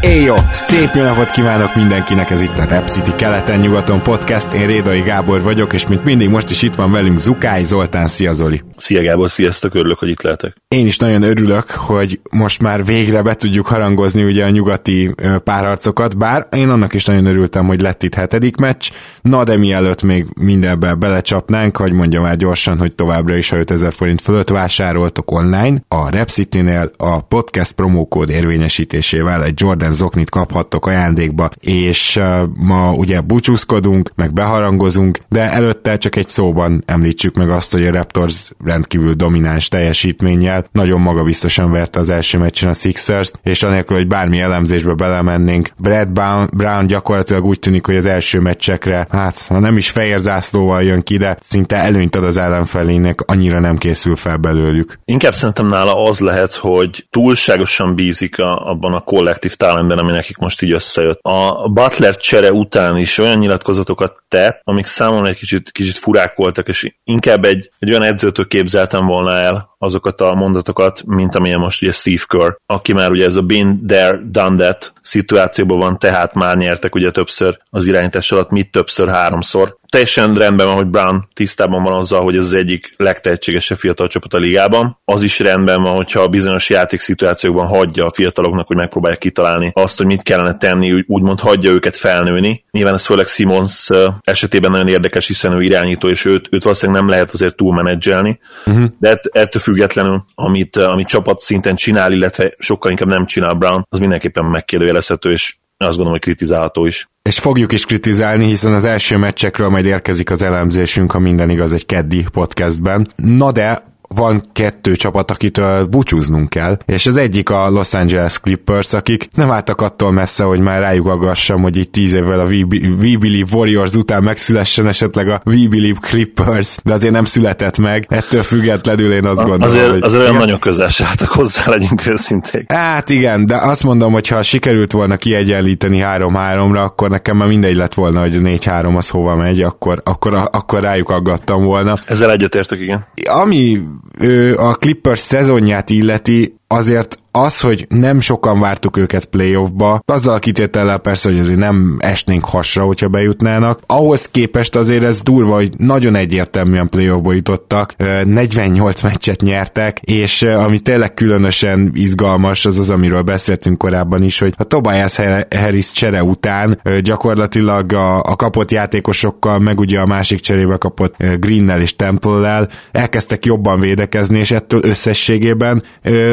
Éjjó! Szép jó napot kívánok mindenkinek, ez itt a Rep City keleten-nyugaton podcast, én Rédai Gábor vagyok, és mint mindig most is itt van velünk Zukály Zoltán, szia Zoli! Szia Gábor, sziasztok, örülök, hogy itt lehetek. Én is nagyon örülök, hogy most már végre be tudjuk harangozni ugye a nyugati párharcokat, bár én annak is nagyon örültem, hogy lett itt hetedik meccs, na de mielőtt még mindenbe belecsapnánk, hogy mondja már gyorsan, hogy továbbra is a 5000 forint fölött vásároltok online, a Rep City-nél a podcast promókód érvényesítésével egy Jordan zoknit kaphattok ajándékba, és ma ugye búcsúzkodunk, meg beharangozunk, de előtte csak egy szóban említsük meg azt, hogy a Raptors rendkívül domináns teljesítménnyel nagyon magabiztosan verte az első meccsen a Sixers-t, és anélkül, hogy bármi elemzésbe belemennénk, Brad Brown, Brown gyakorlatilag úgy tűnik, hogy az első meccsekre, hát ha nem is fehér zászlóval jön ki, de szinte előnyt ad az ellenfelének, annyira nem készül fel belőlük. Inkább szerintem nála az lehet, hogy túlságosan bízik a, abban a kollektív talenben, ami nekik most így összejött. A Butler csere után is olyan nyilatkozatokat tett, amik számomra egy kicsit, kicsit furák voltak, és inkább egy, egy olyan edzőtől képzeltem volna el azokat a mondatokat, mint amilyen most ugye Steve Kerr, aki már ugye ez a been there, done that szituációban van, tehát már nyertek ugye többször az irányítás alatt, mit többször, háromszor. Teljesen rendben van, hogy Brown tisztában van azzal, hogy ez az egyik legtehetségesebb fiatal csapat a ligában. Az is rendben van, hogyha bizonyos játékszituációkban hagyja a fiataloknak, hogy megpróbálják kitalálni azt, hogy mit kellene tenni, úgymond hagyja őket felnőni. Nyilván ez főleg Simons esetében nagyon érdekes, hiszen ő irányító, és őt, őt valószínűleg nem lehet azért túlmenedzselni. Uh-huh. De ettől függetlenül, amit, amit csapat szinten csinál, illetve sokkal inkább nem csinál Brown, az mindenképpen megkérdőjelezhető, és azt gondolom, hogy kritizálható is. És fogjuk is kritizálni, hiszen az első meccsekről majd érkezik az elemzésünk, ha minden igaz egy keddi podcastben. Na de van kettő csapat, akitől búcsúznunk kell, és az egyik a Los Angeles Clippers, akik nem álltak attól messze, hogy már rájuk aggassam, hogy itt tíz évvel a We, We Believe Warriors után megszülessen esetleg a We Believe Clippers, de azért nem született meg, ettől függetlenül én azt gondolom, azért, hogy... Azért olyan nagyon közel se álltak hozzá, legyünk őszinték. Hát igen, de azt mondom, hogy ha sikerült volna kiegyenlíteni 3-3-ra, akkor nekem már mindegy lett volna, hogy 4-3 az hova megy, akkor, akkor, akkor rájuk aggattam volna. Ezzel egyetértek, igen. Ami a Clippers szezonját illeti, azért az, hogy nem sokan vártuk őket playoffba, azzal a kitétellel persze, hogy azért nem esnénk hasra, hogyha bejutnának. Ahhoz képest azért ez durva, hogy nagyon egyértelműen playoffba jutottak, 48 meccset nyertek, és ami tényleg különösen izgalmas, az az, amiről beszéltünk korábban is, hogy a Tobias Harris csere után gyakorlatilag a, a kapott játékosokkal, meg ugye a másik cserébe kapott Greennel és Temple-lel elkezdtek jobban védekezni, és ettől összességében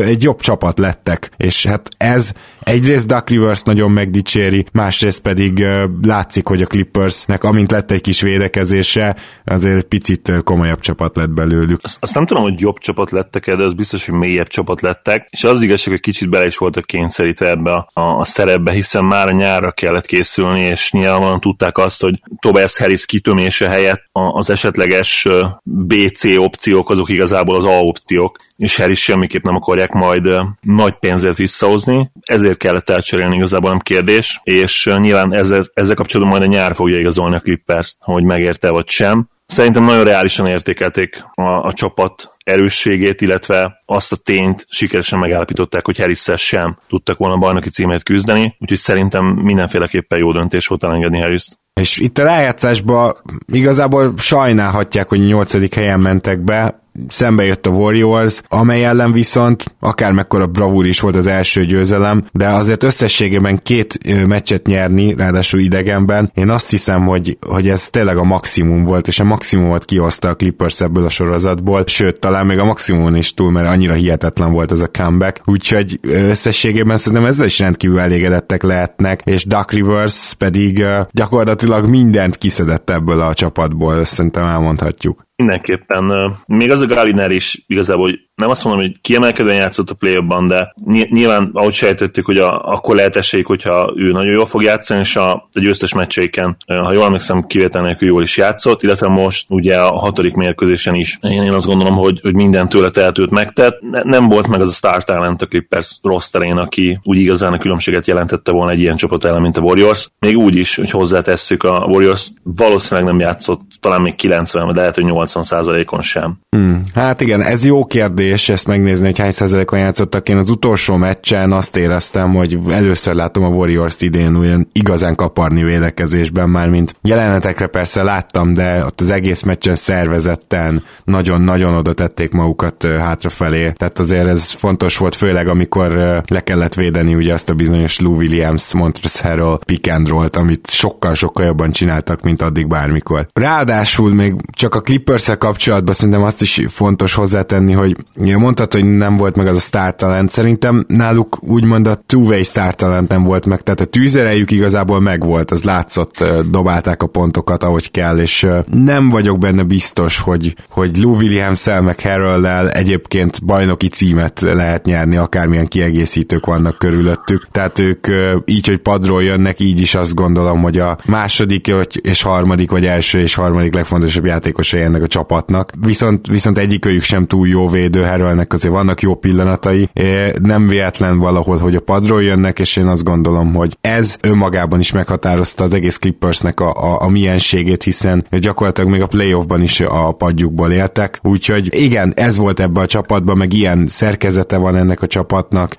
egy jobb csapat lettek. És hát ez egyrészt Duck Rivers nagyon megdicséri, másrészt pedig uh, látszik, hogy a Clippersnek amint lett egy kis védekezése, azért egy picit komolyabb csapat lett belőlük. Azt, azt nem tudom, hogy jobb csapat lettek de az biztos, hogy mélyebb csapat lettek, és az igazság, hogy kicsit bele is voltak kényszerítve ebbe a, a, a szerepbe, hiszen már a nyárra kellett készülni, és nyilvánvalóan tudták azt, hogy Tobias Harris kitömése helyett az esetleges BC opciók azok igazából az A opciók, és Harris semmiképp nem akarják majd nagy pénzért visszahozni, ezért kellett elcserélni igazából nem kérdés, és nyilván ezzel, ezzel kapcsolatban majd a nyár fogja igazolni a Clippers, hogy megérte vagy sem. Szerintem nagyon reálisan értékelték a, a csapat erősségét, illetve azt a tényt sikeresen megállapították, hogy harris sem tudtak volna bajnoki címét küzdeni, úgyhogy szerintem mindenféleképpen jó döntés volt elengedni harris. És itt a rájátszásban igazából sajnálhatják, hogy nyolcadik helyen mentek be, szembe jött a Warriors, amely ellen viszont akármekkora bravúr is volt az első győzelem, de azért összességében két meccset nyerni, ráadásul idegenben, én azt hiszem, hogy, hogy ez tényleg a maximum volt, és a maximumot kihozta a Clippers ebből a sorozatból, sőt, talán még a maximumon is túl, mert annyira hihetetlen volt ez a comeback, úgyhogy összességében szerintem ezzel is rendkívül elégedettek lehetnek, és Duck Rivers pedig gyakorlatilag mindent kiszedett ebből a csapatból, szerintem elmondhatjuk. Mindenképpen. Még az a Galiner is igazából hogy nem azt mondom, hogy kiemelkedően játszott a play de nyilván, ahogy sejtettük, hogy a, akkor lehet esélyük, hogyha ő nagyon jól fog játszani, és a, a győztes meccseiken, ha jól emlékszem, kivétel nélkül jól is játszott, illetve most ugye a hatodik mérkőzésen is. Én, én azt gondolom, hogy, hogy minden tőle tehetőt megtett. Ne, nem volt meg az a star talent a Clippers rossz terén, aki úgy igazán a különbséget jelentette volna egy ilyen csapat ellen, mint a Warriors. Még úgy is, hogy hozzátesszük a Warriors, valószínűleg nem játszott, talán még 90, de lehet, hogy 80 on sem. Hmm, hát igen, ez jó kérdés, ezt megnézni, hogy hány százalékon játszottak. Én az utolsó meccsen azt éreztem, hogy először látom a Warriors-t idén olyan igazán kaparni védekezésben már, mint jelenetekre persze láttam, de ott az egész meccsen szervezetten nagyon-nagyon oda tették magukat hátrafelé. Tehát azért ez fontos volt, főleg amikor le kellett védeni ugye azt a bizonyos Lou Williams, Montrezl Harrell pick and roll amit sokkal-sokkal jobban csináltak, mint addig bármikor. Ráadásul még csak a clippers kapcsolatban szerintem azt is fontos hozzátenni, hogy mondtad, hogy nem volt meg az a star talent, szerintem náluk úgymond a two-way star talent nem volt meg, tehát a tűzerejük igazából megvolt, az látszott, dobálták a pontokat, ahogy kell, és nem vagyok benne biztos, hogy, hogy Lou williams meg harrell egyébként bajnoki címet lehet nyerni, akármilyen kiegészítők vannak körülöttük, tehát ők így, hogy padról jönnek, így is azt gondolom, hogy a második és harmadik, vagy első és harmadik legfontosabb játékosai ennek a csapatnak. Viszont, viszont egyikőjük sem túl jó védő, Harrellnek azért vannak jó pillanatai. Nem véletlen valahol, hogy a padról jönnek, és én azt gondolom, hogy ez önmagában is meghatározta az egész Clippersnek a, a, a mienségét, hiszen gyakorlatilag még a playoffban is a padjukból éltek. Úgyhogy igen, ez volt ebbe a csapatban, meg ilyen szerkezete van ennek a csapatnak,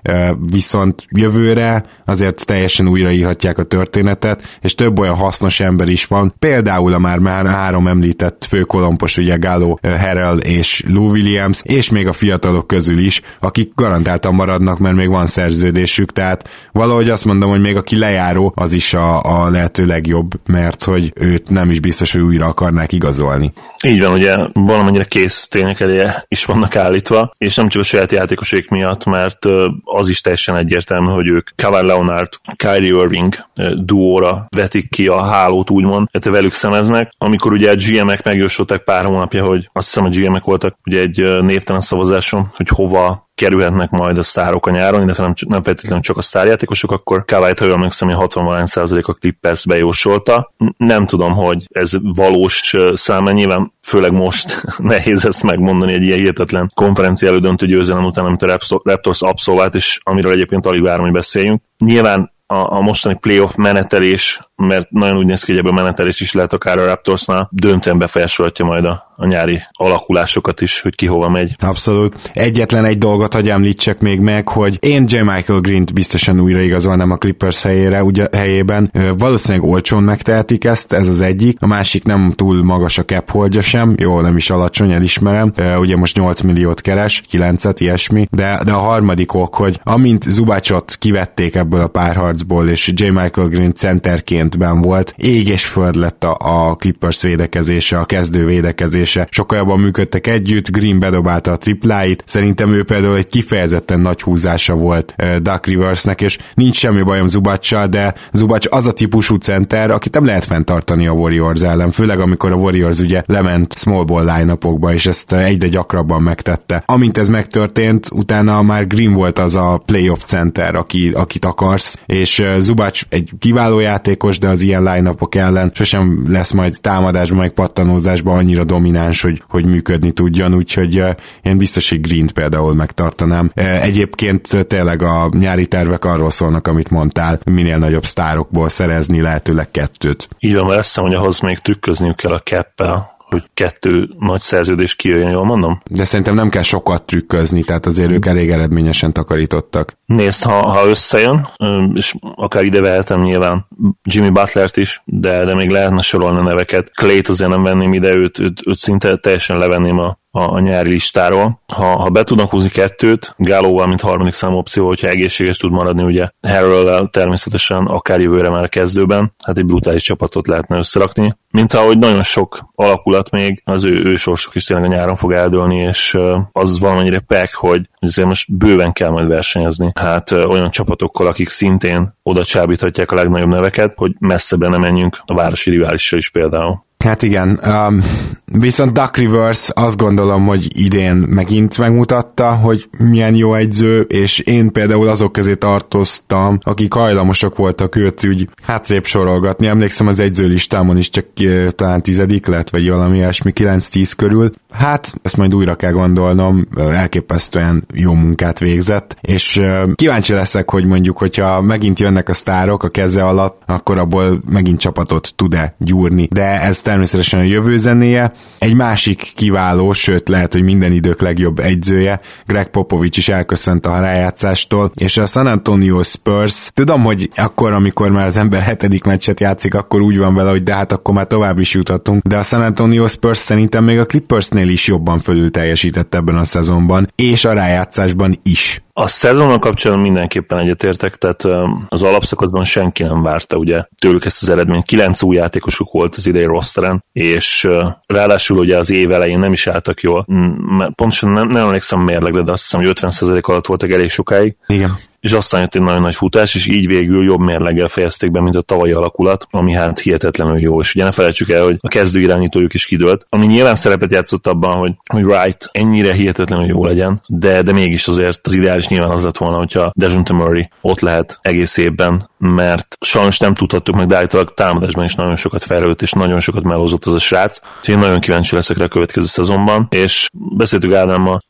viszont jövőre azért teljesen újraírhatják a történetet, és több olyan hasznos ember is van, például a már, már három említett főkolompos, ugye Gallo, Harrell és Lou Williams, és még a fiatalok közül is, akik garantáltan maradnak, mert még van szerződésük, tehát valahogy azt mondom, hogy még aki lejáró, az is a, a lehető legjobb, mert hogy őt nem is biztos, hogy újra akarnák igazolni. Így van, ugye valamennyire kész tények elé is vannak állítva, és nem csak a saját játékosék miatt, mert az is teljesen egyértelmű, hogy ők Kawhi Leonard, Kyrie Irving duóra vetik ki a hálót, úgymond, tehát velük szemeznek. Amikor ugye a GM-ek megjósolták pár hónapja, hogy azt hiszem a GM-ek voltak ugye egy névtelen szavazáson, hogy hova kerülhetnek majd a sztárok a nyáron, illetve nem, nem feltétlenül csak a sztárjátékosok, akkor Kawai-t, ha jól emlékszem, 60 százalék a Clippers bejósolta. Nem tudom, hogy ez valós száma, nyilván főleg most nehéz ezt megmondani egy ilyen hihetetlen konferencia elődöntő győzelem után, amit a Raptors abszolvált, és amiről egyébként alig várom, hogy beszéljünk. Nyilván a, a mostani playoff menetelés, mert nagyon úgy néz ki, hogy ebből menetelés is lehet akár a Raptorsnál, döntően befolyásolhatja majd a, a nyári alakulásokat is, hogy ki hova megy. Abszolút. Egyetlen egy dolgot, hogy említsek még meg, hogy én J. Michael Green-t biztosan újra igazolnám a Clippers helyére, ugye, helyében. Valószínűleg olcsón megtehetik ezt, ez az egyik. A másik nem túl magas a cap holdja sem, jó, nem is alacsony, elismerem. Ugye most 8 milliót keres, 9-et, ilyesmi. De, de a harmadik ok, hogy amint Zubácsot kivették ebből a párharcból, és J. Michael Green centerként ben volt, ég és föld lett a, a Clippers védekezése, a kezdő védekezése. Sokkal jobban működtek együtt, Green bedobálta a tripláit, szerintem ő például egy kifejezetten nagy húzása volt uh, Duck Riversnek, és nincs semmi bajom Zubacsal, de Zubacs az a típusú center, akit nem lehet fenntartani a Warriors ellen, főleg amikor a Warriors ugye lement small ball line és ezt egyre gyakrabban megtette. Amint ez megtörtént, utána már Green volt az a playoff center, aki, akit akarsz, és Zubacs egy kiváló játékos, de az ilyen line ellen sosem lesz majd támadásban, meg pattanózásban annyira domináns hogy, hogy működni tudjon, úgyhogy én biztos, hogy Green-t például megtartanám. Egyébként tényleg a nyári tervek arról szólnak, amit mondtál, minél nagyobb sztárokból szerezni lehetőleg kettőt. Így van, mert azt hiszem, hogy ahhoz még trükközniük kell a keppel, hogy kettő nagy szerződés kijöjjön, jól mondom? De szerintem nem kell sokat trükközni, tehát azért ők elég eredményesen takarítottak. Nézd, ha, ha összejön, és akár ide vehetem nyilván Jimmy Butlert is, de, de még lehetne sorolni neveket. Clayt azért nem venném ide, őt, őt, őt szinte teljesen levenném a, a, a nyári listáról. Ha, ha be tudnak húzni kettőt, Gálóval, mint harmadik szám opció, hogyha egészséges tud maradni, ugye harrell természetesen akár jövőre már kezdőben, hát egy brutális csapatot lehetne összerakni. Mint ahogy nagyon sok alakulat még, az ő, ő sorsok is tényleg a nyáron fog eldőlni, és az valamennyire pek, hogy azért most bőven kell majd versenyezni. Hát olyan csapatokkal, akik szintén oda csábíthatják a legnagyobb neveket, hogy messzebbre nem menjünk a városi riválissal is például. Hát igen, um, viszont Duck Rivers azt gondolom, hogy idén megint megmutatta, hogy milyen jó egyző, és én például azok közé tartoztam, akik hajlamosak voltak őt úgy hátrébb sorolgatni. Emlékszem az egyzőlistámon is csak uh, talán tizedik lett, vagy valami ilyesmi, 9-10 körül. Hát, ezt majd újra kell gondolnom, elképesztően jó munkát végzett, és uh, kíváncsi leszek, hogy mondjuk, hogyha megint jönnek a sztárok a keze alatt, akkor abból megint csapatot tud-e gyúrni. De ez természetesen a jövő zenéje. Egy másik kiváló, sőt lehet, hogy minden idők legjobb egyzője, Greg Popovich is elköszönt a rájátszástól, és a San Antonio Spurs, tudom, hogy akkor, amikor már az ember hetedik meccset játszik, akkor úgy van vele, hogy de hát akkor már tovább is juthatunk, de a San Antonio Spurs szerintem még a Clippersnél is jobban fölül teljesített ebben a szezonban, és a rájátszásban is. A szezonnal kapcsolatban mindenképpen egyetértek, tehát az alapszakaszban senki nem várta ugye tőlük ezt az eredményt. Kilenc új játékosuk volt az idei rosteren, és ráadásul ugye az év elején nem is álltak jól. Pontosan nem, nem emlékszem mérlegre, de azt hiszem, hogy 50% alatt voltak elég sokáig. Igen és aztán jött egy nagyon nagy futás, és így végül jobb mérleggel fejezték be, mint a tavalyi alakulat, ami hát hihetetlenül jó. És ugye ne felejtsük el, hogy a kezdő irányítójuk is kidőlt, ami nyilván szerepet játszott abban, hogy, hogy Wright ennyire hihetetlenül jó legyen, de, de mégis azért az ideális nyilván az lett volna, hogyha Dejounte Murray ott lehet egész évben, mert sajnos nem tudhattuk meg, de állítólag támadásban is nagyon sokat felült, és nagyon sokat melózott az a srác. Úgyhogy én nagyon kíváncsi leszek rá a következő szezonban, és beszéltük Ádámmal,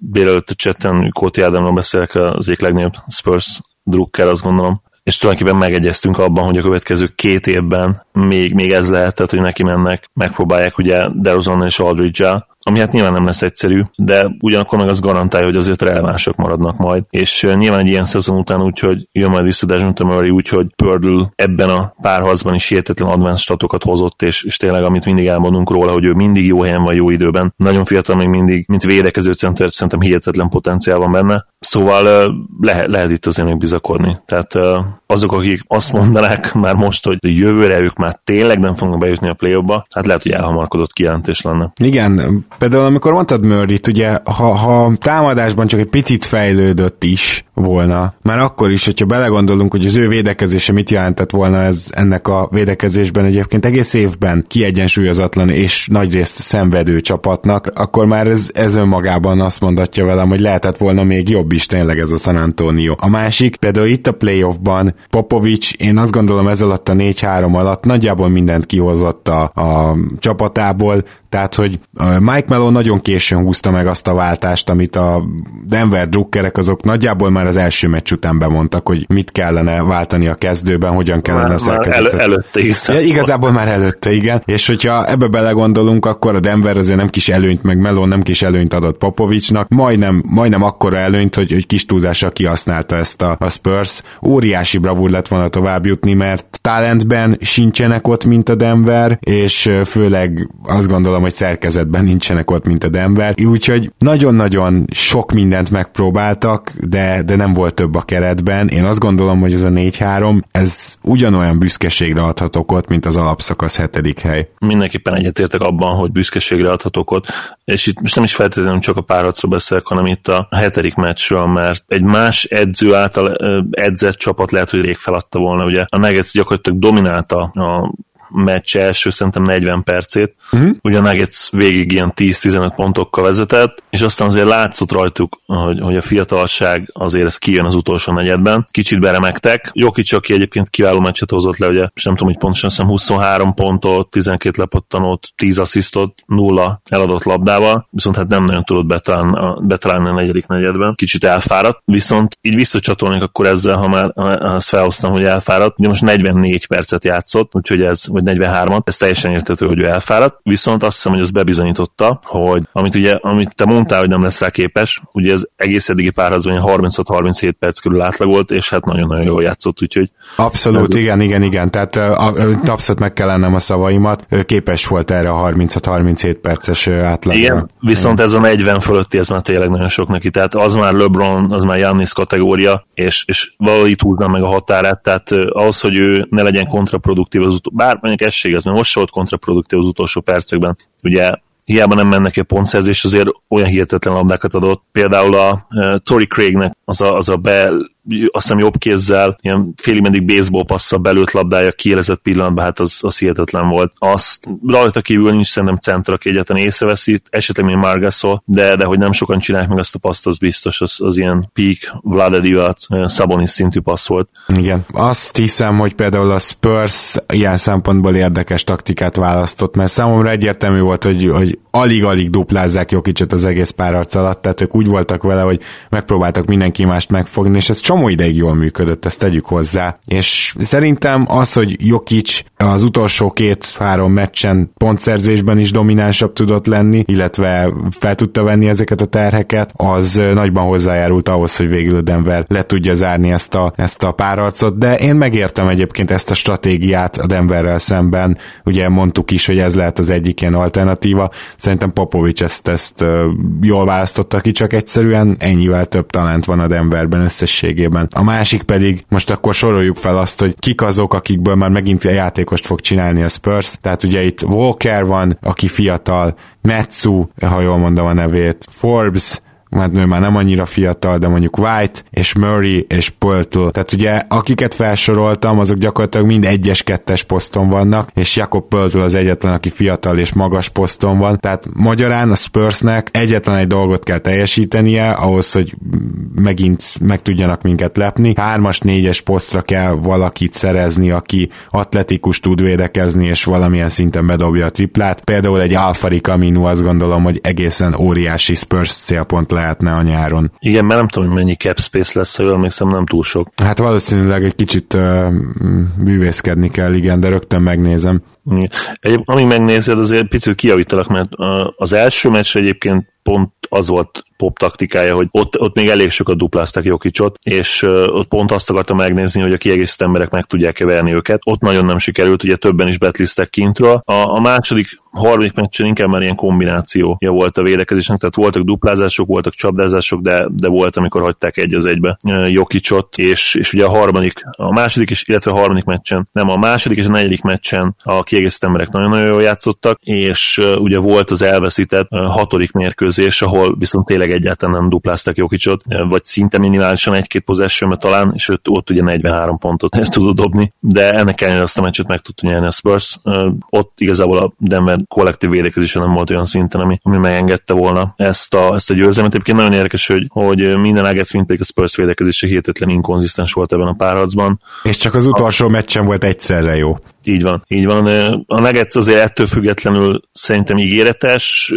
délelőtt a chatten, Kóti Ádámmal beszélek az egyik legnagyobb Spurs drukker, azt gondolom, és tulajdonképpen megegyeztünk abban, hogy a következő két évben még, még ez lehet, tehát hogy neki mennek, megpróbálják ugye DeRozan és aldridge ami hát nyilván nem lesz egyszerű, de ugyanakkor meg az garantálja, hogy azért relevánsak maradnak majd. És nyilván egy ilyen szezon után úgy, hogy jön majd vissza Dejounte Murray úgy, hogy Pördül ebben a párharcban is hihetetlen advanced statokat hozott, és, és tényleg amit mindig elmondunk róla, hogy ő mindig jó helyen van, jó időben. Nagyon fiatal még mindig, mint védekező center, szerintem hihetetlen potenciál van benne. Szóval lehet, lehet itt azért még bizakodni. Tehát azok, akik azt mondanák már most, hogy jövőre ők már tényleg nem fognak bejutni a play hát lehet, hogy elhamarkodott kijelentés lenne. Igen, Például amikor mondtad murray ugye, ha, ha támadásban csak egy picit fejlődött is volna, már akkor is, hogyha belegondolunk, hogy az ő védekezése mit jelentett volna ez ennek a védekezésben egyébként egész évben kiegyensúlyozatlan és nagyrészt szenvedő csapatnak, akkor már ez, ez önmagában azt mondatja velem, hogy lehetett volna még jobb is tényleg ez a San Antonio. A másik, például itt a playoffban Popovics, én azt gondolom ez alatt a 4-3 alatt nagyjából mindent kihozott a, a csapatából, tehát, hogy Mike Melo nagyon későn húzta meg azt a váltást, amit a Denver drukkerek azok nagyjából már az első meccs után bemondtak, hogy mit kellene váltani a kezdőben, hogyan kellene már, a szerkezetet. El, előtte igazából. Ja, igazából már előtte, igen. És hogyha ebbe belegondolunk, akkor a Denver azért nem kis előnyt, meg Melo nem kis előnyt adott Popovicsnak, majdnem, majdnem akkora előnyt, hogy, hogy kis túlzással kihasználta ezt a, a Spurs. Óriási bravúr lett volna tovább jutni, mert talentben sincsenek ott, mint a Denver, és főleg azt gondolom, hogy szerkezetben nincsenek ott, mint a Denver. Úgyhogy nagyon-nagyon sok mindent megpróbáltak, de, de nem volt több a keretben. Én azt gondolom, hogy ez a 4-3, ez ugyanolyan büszkeségre adhatok ott, mint az alapszakasz hetedik hely. Mindenképpen egyetértek abban, hogy büszkeségre adhatok ott, és itt most nem is feltétlenül csak a párharcról beszélek, hanem itt a hetedik meccsről, mert egy más edző által edzett csapat lehet, hogy rég feladta volna. Ugye a Nuggets gyakorlatilag dominálta a meccs első szerintem 40 percét. Uh-huh. Ugye a Nuggets végig ilyen 10-15 pontokkal vezetett, és aztán azért látszott rajtuk, hogy, hogy a fiatalság azért ez kijön az utolsó negyedben. Kicsit beremegtek. Jokic, aki egyébként kiváló meccset hozott le, ugye, és nem tudom, hogy pontosan hiszem 23 pontot, 12 lepattanót, 10 asszisztot, nulla eladott labdával, viszont hát nem nagyon tudott betalálni betalálni a negyedik negyedben. Kicsit elfáradt, viszont így visszacsatolnék akkor ezzel, ha már ha ezt felhoztam, hogy elfáradt. Ugye most 44 percet játszott, úgyhogy ez, vagy 43-at, ez teljesen értető, hogy ő elfáradt, viszont azt hiszem, hogy az bebizonyította, hogy amit ugye, amit te mondtál, hogy nem lesz rá képes, ugye ez egész eddigi párharcban 36-37 perc körül átlag volt, és hát nagyon-nagyon jól játszott, úgyhogy... Abszolút, ez... igen, igen, igen, tehát abszolút meg kell lennem a szavaimat, ő képes volt erre a 36-37 perces átlagra. Igen, viszont ez a 40 fölötti, ez már tényleg nagyon sok neki, tehát az már LeBron, az már Jannis kategória, és, és valahogy húzna meg a határát, tehát ahhoz, hogy ő ne legyen kontraproduktív az utó, bár mondjuk ez mert most volt kontraproduktív az utolsó percekben. Ugye hiába nem mennek egy pontszerzés, azért olyan hihetetlen labdákat adott. Például a uh, Tory Craignek az a, az a be azt hiszem jobb kézzel, ilyen félig meddig baseball passza belőtt labdája kielezett pillanatban, hát az, az hihetetlen volt. Azt rajta kívül nincs szerintem centra, aki egyetlen észreveszi, esetleg még Margasol, de, de hogy nem sokan csinálják meg azt a paszt, az biztos, az, az ilyen peak Vlade Divac, Szabonis szintű passz volt. Igen. Azt hiszem, hogy például a Spurs ilyen szempontból érdekes taktikát választott, mert számomra egyértelmű volt, hogy, hogy alig-alig duplázzák Jokicset az egész párharc alatt, tehát ők úgy voltak vele, hogy megpróbáltak mindenki mást megfogni, és ez csomó ideig jól működött, ezt tegyük hozzá. És szerintem az, hogy Jokic az utolsó két-három meccsen pontszerzésben is dominánsabb tudott lenni, illetve fel tudta venni ezeket a terheket, az nagyban hozzájárult ahhoz, hogy végül Denver le tudja zárni ezt a, ezt a párharcot, de én megértem egyébként ezt a stratégiát a Denverrel szemben, ugye mondtuk is, hogy ez lehet az egyik ilyen alternatíva, szerintem Popovics ezt, ezt jól választotta ki, csak egyszerűen ennyivel több talánt van a Denverben összességében. A másik pedig, most akkor soroljuk fel azt, hogy kik azok, akikből már megint a játékost fog csinálni a Spurs, tehát ugye itt Walker van, aki fiatal, Metsu, ha jól mondom a nevét, Forbes, mert ő már nem annyira fiatal, de mondjuk White, és Murray, és Pöltl. Tehát ugye akiket felsoroltam, azok gyakorlatilag mind egyes, kettes poszton vannak, és Jakob Pöltl az egyetlen, aki fiatal és magas poszton van. Tehát magyarán a Spursnek egyetlen egy dolgot kell teljesítenie, ahhoz, hogy megint meg tudjanak minket lepni. Hármas, négyes posztra kell valakit szerezni, aki atletikus tud védekezni, és valamilyen szinten bedobja a triplát. Például egy Alfari Camino azt gondolom, hogy egészen óriási Spurs célpont lehet lehetne a nyáron. Igen, mert nem tudom, hogy mennyi cap space lesz, ha jól emlékszem, nem túl sok. Hát valószínűleg egy kicsit uh, bűvészkedni kell, igen, de rögtön megnézem. Egy, amíg megnézed, azért picit kijavítalak, mert az első meccs egyébként pont az volt pop taktikája, hogy ott, ott még elég sokat dupláztak Jokicsot, és ott pont azt akartam megnézni, hogy a kiegészített emberek meg tudják-e verni őket. Ott nagyon nem sikerült, ugye többen is betlisztek kintről. A, a második, harmadik meccsen inkább már ilyen kombinációja volt a védekezésnek, tehát voltak duplázások, voltak csapdázások, de, de volt, amikor hagyták egy az egybe Jokicsot, és, és ugye a harmadik, a második is, illetve a harmadik meccsen, nem a második és a negyedik meccsen a kiegészített emberek nagyon-nagyon jól játszottak, és ugye volt az elveszített hatodik mérkőzés, ahol viszont tényleg egyáltalán nem dupláztak Jokicsot, vagy szinte minimálisan egy-két possession talán, és ott, ott ugye 43 pontot tudott dobni, de ennek ellenére azt a meccset meg tudta nyerni a Spurs. Ott igazából a Denver kollektív védekezése nem volt olyan szinten, ami, ami megengedte volna ezt a, ezt a győzelmet. Egyébként nagyon érdekes, hogy, hogy minden Nuggets, mint a Spurs védekezése hihetetlen inkonzisztens volt ebben a párharcban. És csak az utolsó meccsen volt egyszerre jó. Így van, így van. A Nuggets azért ettől függetlenül szerintem ígéretes,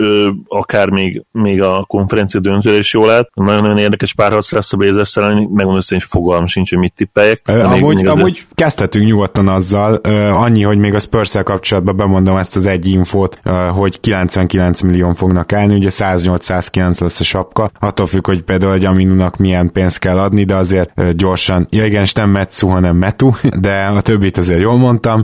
akár még, még a konferencia döntőre is jól lehet. Nagyon-nagyon érdekes párharc lesz a Blazers ellen, megmondom hogy fogalmam sincs, hogy mit tippeljek. Amúgy, még azért... amúgy kezdhetünk nyugodtan azzal, annyi, hogy még a spurs kapcsolatban bemondom ezt az egy infót, hogy 99 millió fognak állni, ugye 108-109 lesz a sapka, attól függ, hogy például egy Aminunak milyen pénzt kell adni, de azért gyorsan, ja igen, és nem Metsu, hanem Metu, de a többit azért jól mondtam,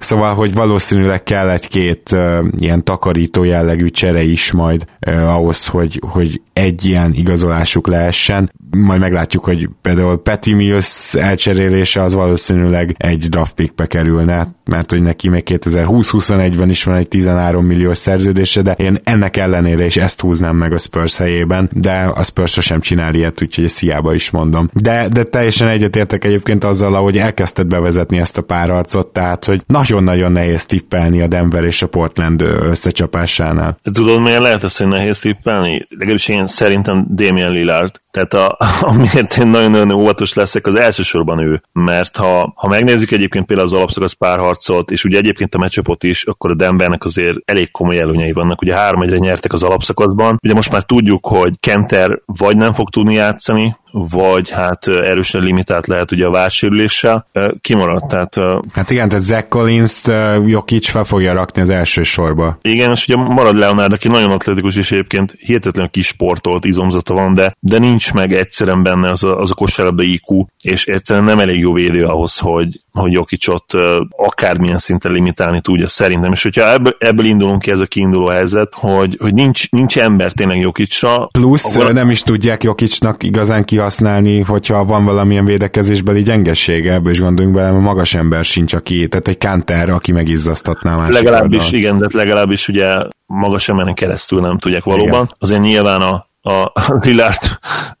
Szóval, hogy valószínűleg kell egy-két uh, ilyen takarító jellegű csere is majd uh, ahhoz, hogy, hogy egy ilyen igazolásuk lehessen. Majd meglátjuk, hogy például Petty Mills elcserélése az valószínűleg egy draft pickbe kerülne, mert hogy neki még 2020-21-ben is van egy 13 milliós szerződése, de én ennek ellenére is ezt húznám meg a Spurs helyében, de a Spurs sosem csinál ilyet, úgyhogy ezt hiába is mondom. De, de teljesen egyetértek egyébként azzal, ahogy elkezdted bevezetni ezt a párharcot, tehát, hogy nagyon-nagyon nehéz tippelni a Denver és a Portland összecsapásánál. Tudod, miért lehet ezt, hogy nehéz tippelni? Legalábbis én szerintem Damian Lillard. Tehát a, amiért én nagyon-nagyon óvatos leszek, az elsősorban ő. Mert ha, ha megnézzük egyébként például az alapszakasz párharcot, és ugye egyébként a meccsapot is, akkor a Denvernek azért elég komoly előnyei vannak. Ugye három egyre nyertek az alapszakaszban. Ugye most már tudjuk, hogy Kenter vagy nem fog tudni játszani, vagy hát erősen limitált lehet ugye a válsérüléssel. Kimaradt, tehát... Hát igen, tehát Zach collins Jokic fel fogja rakni az első sorba. Igen, és ugye marad Leonard, aki nagyon atletikus, és egyébként hihetetlenül kisportolt izomzata van, de, de nincs meg egyszerűen benne az a, az a kosárlabda IQ, és egyszerűen nem elég jó védő ahhoz, hogy, hogy Jokicot akármilyen szinten limitálni tudja szerintem. És hogyha ebből, ebből indulunk ki ez a kiinduló helyzet, hogy, hogy nincs, nincs ember tényleg Jokicra. Plusz akkor... nem is tudják Jokicnak igazán kihasználni, hogyha van valamilyen védekezésbeli gyengessége, ebből is gondoljunk bele, a magas ember sincs, aki, tehát egy Kanter, aki megizzasztatná más. Legalábbis, oldal. igen, de legalábbis ugye magas emberen keresztül nem tudják valóban. Igen. Azért nyilván a a Lillard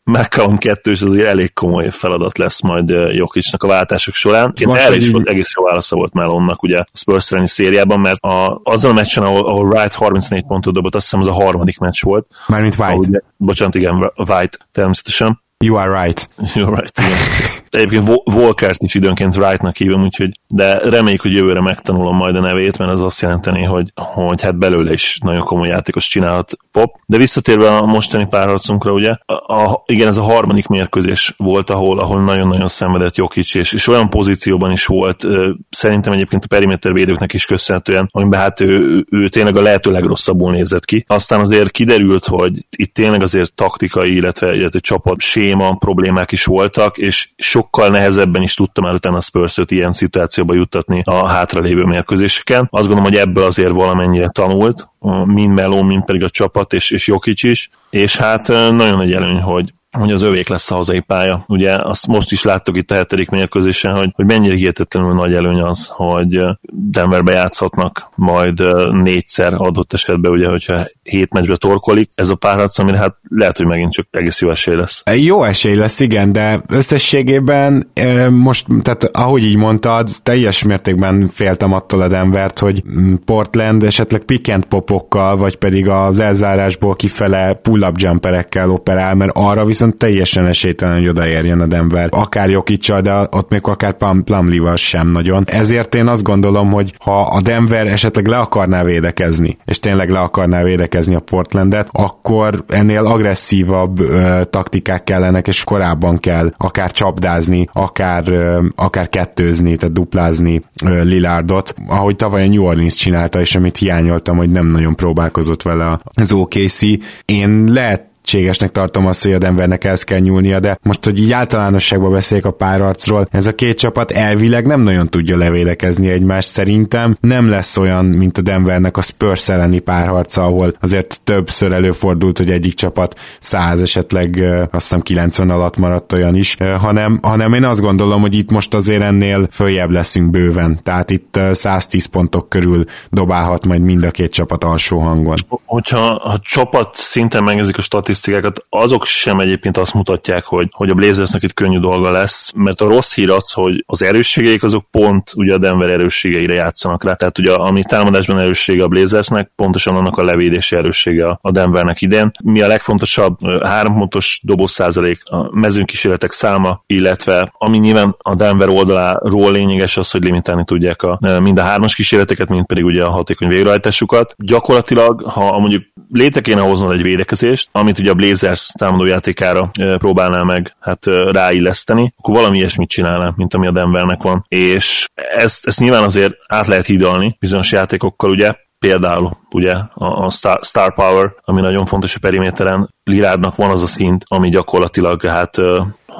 McCallum kettős azért elég komoly feladat lesz majd Jokicsnak a váltások során. Én erre is volt, egész jó válasza volt Melonnak ugye a Spurs szériában, mert a, azon a meccsen, ahol, ahol Wright 34 pontot dobott, azt hiszem az a harmadik meccs volt. Mármint White. Ahogy, bocsánat, igen, White természetesen. You are right. You're right. Yeah. Egyébként Volkert is időnként Wrightnak hívom, úgyhogy, de reméljük, hogy jövőre megtanulom majd a nevét, mert az azt jelenteni, hogy, hogy hát belőle is nagyon komoly játékos csinálhat pop. De visszatérve a mostani párharcunkra, ugye, a, a, igen, ez a harmadik mérkőzés volt, ahol, ahol nagyon-nagyon szenvedett Jokic, és, és olyan pozícióban is volt, szerintem egyébként a periméter védőknek is köszönhetően, amiben hát ő, ő tényleg a lehető legrosszabbul nézett ki. Aztán azért kiderült, hogy itt tényleg azért taktikai, illetve, illetve csapat séma problémák is voltak, és so sokkal nehezebben is tudtam el utána a spurs ilyen szituációba juttatni a hátralévő mérkőzéseken. Azt gondolom, hogy ebből azért valamennyire tanult, mind Meló, mind pedig a csapat, és, és Jokic is, és hát nagyon nagy előny, hogy hogy az övék lesz a hazai pálya. Ugye azt most is láttuk itt a hetedik mérkőzésen, hogy, hogy mennyire hihetetlenül nagy előny az, hogy Denverbe játszhatnak majd négyszer adott esetben, ugye, hogyha hét meccsbe torkolik. Ez a párharc, amire hát lehet, hogy megint csak egész jó esély lesz. Jó esély lesz, igen, de összességében most, tehát ahogy így mondtad, teljes mértékben féltem attól a Denvert, hogy Portland esetleg pick and popokkal, vagy pedig az elzárásból kifele pull-up jumperekkel operál, mert arra viszont viszont teljesen esélytelen, hogy odaérjen a Denver. Akár Jokicsal, de ott még akár Plumlee-val sem nagyon. Ezért én azt gondolom, hogy ha a Denver esetleg le akarná védekezni, és tényleg le akarná védekezni a Portlandet, akkor ennél agresszívabb ö, taktikák kellenek, és korábban kell akár csapdázni, akár, ö, akár kettőzni, tehát duplázni ö, Lillardot, ahogy tavaly a New Orleans csinálta, és amit hiányoltam, hogy nem nagyon próbálkozott vele az OKC. Én lehet lehetségesnek tartom azt, hogy a Denvernek ezt kell nyúlnia, de most, hogy így általánosságban beszéljek a párarcról, ez a két csapat elvileg nem nagyon tudja levédekezni egymást szerintem. Nem lesz olyan, mint a Denvernek a Spurs elleni párharca, ahol azért többször előfordult, hogy egyik csapat 100 esetleg azt hiszem 90 alatt maradt olyan is, hanem, hanem én azt gondolom, hogy itt most azért ennél följebb leszünk bőven. Tehát itt 110 pontok körül dobálhat majd mind a két csapat alsó hangon. Hogyha a csapat szinten megnézik a statisztikát, statisztikákat, azok sem egyébként azt mutatják, hogy, hogy a Blazersnek itt könnyű dolga lesz, mert a rossz hír az, hogy az erősségeik azok pont ugye a Denver erősségeire játszanak rá. Tehát ugye ami támadásban erőssége a Blazersnek, pontosan annak a levédési erőssége a Denvernek idén. Mi a legfontosabb három pontos dobós százalék, a mezőnkísérletek száma, illetve ami nyilván a Denver oldaláról lényeges az, hogy limitálni tudják a, mind a hármas kísérleteket, mind pedig ugye a hatékony végrehajtásukat. Gyakorlatilag, ha mondjuk létre kéne hoznod egy védekezést, amit ugye a Blazers támadójátékára próbálná meg hát ráilleszteni, akkor valami ilyesmit csinálná, mint ami a Denvernek van. És ezt, ezt nyilván azért át lehet hidalni bizonyos játékokkal, ugye, például ugye a, Star, Star Power, ami nagyon fontos a periméteren, Lirádnak van az a szint, ami gyakorlatilag hát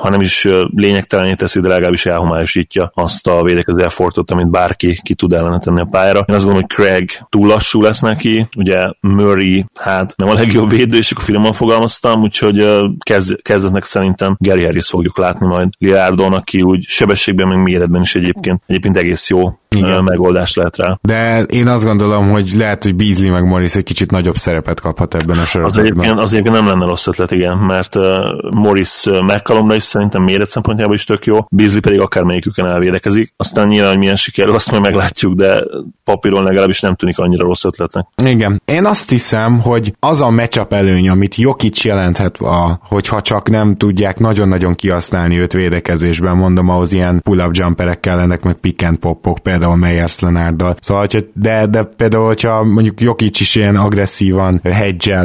ha nem is lényegtelené teszi, de legalábbis elhomályosítja azt a védekező effortot, amit bárki ki tud ellene tenni a pályára. Én azt gondolom, hogy Craig túl lassú lesz neki, ugye Murray, hát nem a legjobb védő, és akkor finoman fogalmaztam, úgyhogy kezd, kezdetnek szerintem Gary Harris fogjuk látni majd Lillardon, aki úgy sebességben, meg méretben is egyébként, egyébként egész jó igen. megoldás lehet rá. De én azt gondolom, hogy lehet, hogy Beasley meg Morris egy kicsit nagyobb szerepet kaphat ebben a sorozatban. Az egyébként, az egyébként nem lenne rossz ötlet, igen, mert uh, Morris uh, McCallumra is szerintem méret szempontjából is tök jó, Beasley pedig akármelyikükön elvédekezik. Aztán nyilván, hogy milyen sikerül, azt majd meglátjuk, de papíron legalábbis nem tűnik annyira rossz ötletnek. Igen. Én azt hiszem, hogy az a matchup előny, amit Jokic jelenthet, a, hogyha csak nem tudják nagyon-nagyon kihasználni őt védekezésben, mondom, ahhoz ilyen pull-up jumperek kellenek, meg pick and popok, például Meyers Lenárdal. Szóval, hogyha, de, de például, hogyha mondjuk Jokic is ilyen agresszívan hedge